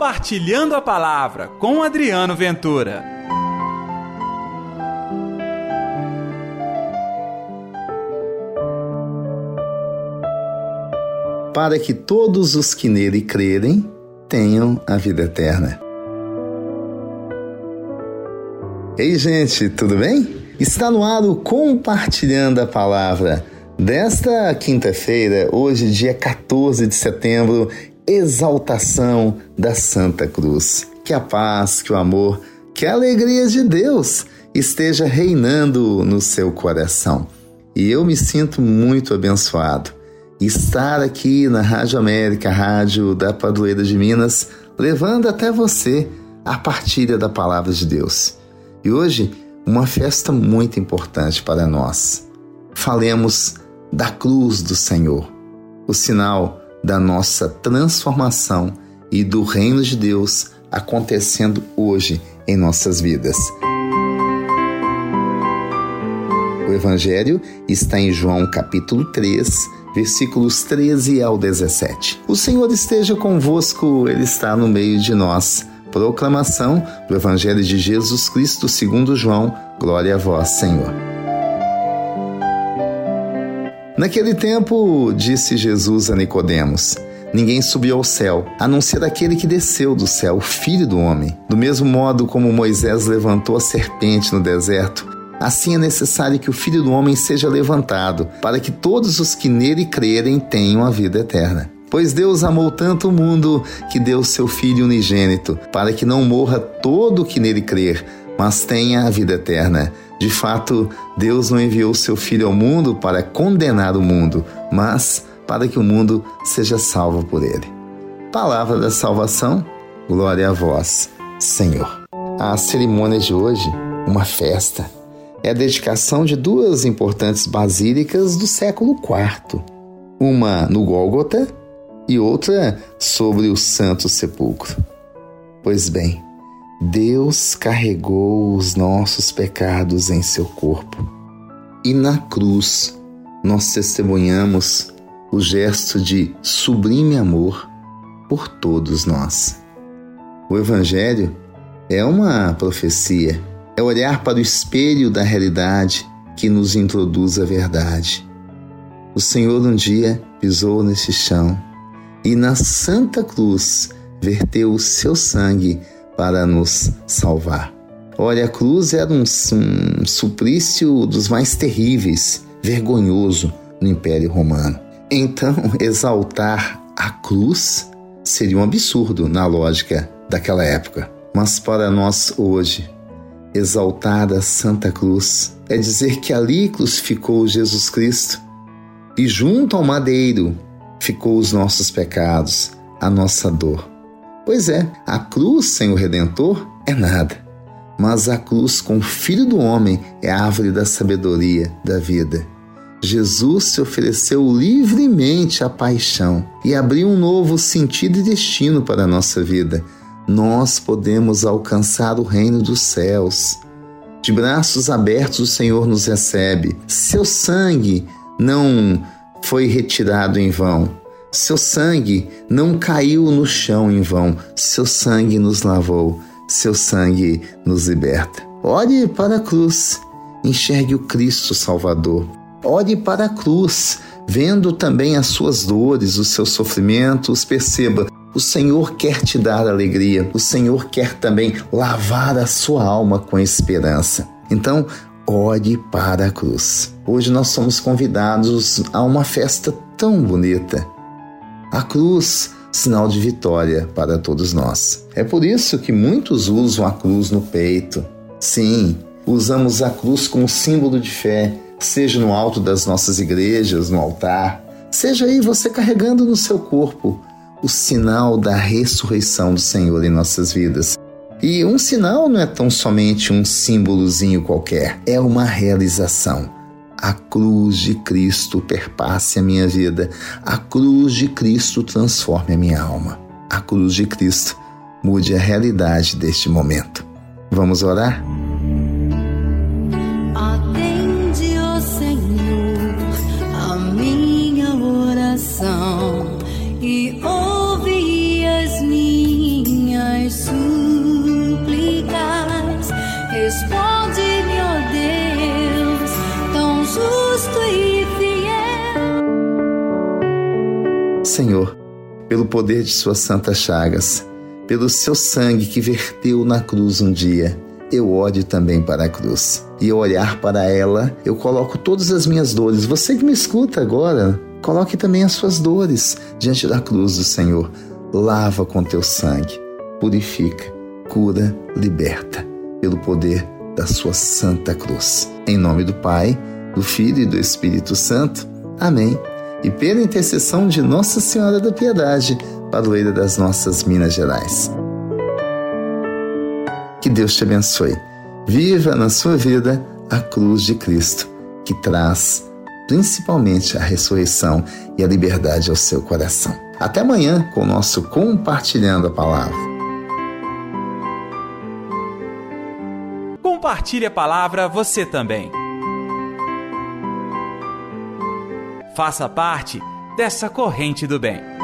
Compartilhando a Palavra com Adriano Ventura. Para que todos os que nele crerem tenham a vida eterna. Ei, gente, tudo bem? Está no ar o Compartilhando a Palavra. Desta quinta-feira, hoje, dia 14 de setembro, exaltação da Santa Cruz. Que a paz, que o amor, que a alegria de Deus esteja reinando no seu coração. E eu me sinto muito abençoado. Estar aqui na Rádio América, rádio da Padroeira de Minas, levando até você a partilha da palavra de Deus. E hoje, uma festa muito importante para nós. Falemos da cruz do Senhor, o sinal da nossa transformação e do reino de Deus acontecendo hoje em nossas vidas. O Evangelho está em João capítulo 3, versículos 13 ao 17. O Senhor esteja convosco, Ele está no meio de nós. Proclamação do Evangelho de Jesus Cristo segundo João. Glória a vós, Senhor. Naquele tempo, disse Jesus a Nicodemos: Ninguém subiu ao céu, a não ser aquele que desceu do céu, o Filho do homem. Do mesmo modo como Moisés levantou a serpente no deserto, assim é necessário que o Filho do homem seja levantado, para que todos os que nele crerem tenham a vida eterna. Pois Deus amou tanto o mundo que deu seu Filho unigênito, para que não morra todo o que nele crer, mas tenha a vida eterna. De fato, Deus não enviou seu Filho ao mundo para condenar o mundo, mas para que o mundo seja salvo por ele. Palavra da salvação, glória a vós, Senhor. A cerimônia de hoje, uma festa, é a dedicação de duas importantes basílicas do século IV, uma no Gólgota e outra sobre o Santo Sepulcro. Pois bem, Deus carregou os nossos pecados em seu corpo. E na cruz nós testemunhamos o gesto de sublime amor por todos nós. O Evangelho é uma profecia, é olhar para o espelho da realidade que nos introduz a verdade. O Senhor um dia pisou nesse chão e na Santa Cruz verteu o seu sangue para nos salvar. Olha, a cruz era um, um suplício dos mais terríveis, vergonhoso no Império Romano. Então, exaltar a cruz seria um absurdo na lógica daquela época. Mas para nós hoje, exaltar a Santa Cruz é dizer que ali crucificou Jesus Cristo e junto ao madeiro ficou os nossos pecados, a nossa dor. Pois é, a cruz sem o Redentor é nada, mas a cruz com o Filho do Homem é a árvore da sabedoria da vida. Jesus se ofereceu livremente à paixão e abriu um novo sentido e destino para a nossa vida. Nós podemos alcançar o reino dos céus. De braços abertos, o Senhor nos recebe. Seu sangue não foi retirado em vão. Seu sangue não caiu no chão em vão, seu sangue nos lavou, seu sangue nos liberta. Olhe para a cruz, enxergue o Cristo Salvador. Olhe para a cruz, vendo também as suas dores, os seus sofrimentos, perceba, o Senhor quer te dar alegria, o Senhor quer também lavar a sua alma com esperança. Então, olhe para a cruz. Hoje nós somos convidados a uma festa tão bonita a cruz, sinal de vitória para todos nós. É por isso que muitos usam a cruz no peito. Sim, usamos a cruz como símbolo de fé, seja no alto das nossas igrejas, no altar, seja aí você carregando no seu corpo o sinal da ressurreição do Senhor em nossas vidas. E um sinal não é tão somente um símbolozinho qualquer, é uma realização a cruz de Cristo perpasse a minha vida. A cruz de Cristo transforme a minha alma. A cruz de Cristo mude a realidade deste momento. Vamos orar? Senhor, pelo poder de Suas santas chagas, pelo seu sangue que verteu na cruz um dia, eu olho também para a cruz. E ao olhar para ela, eu coloco todas as minhas dores. Você que me escuta agora, coloque também as suas dores diante da cruz do Senhor. Lava com teu sangue, purifica, cura, liberta, pelo poder da sua santa cruz. Em nome do Pai, do Filho e do Espírito Santo. Amém. E pela intercessão de Nossa Senhora da Piedade, padroeira das nossas Minas Gerais. Que Deus te abençoe. Viva na sua vida a cruz de Cristo, que traz principalmente a ressurreição e a liberdade ao seu coração. Até amanhã com o nosso Compartilhando a Palavra. Compartilhe a palavra você também. Faça parte dessa corrente do bem.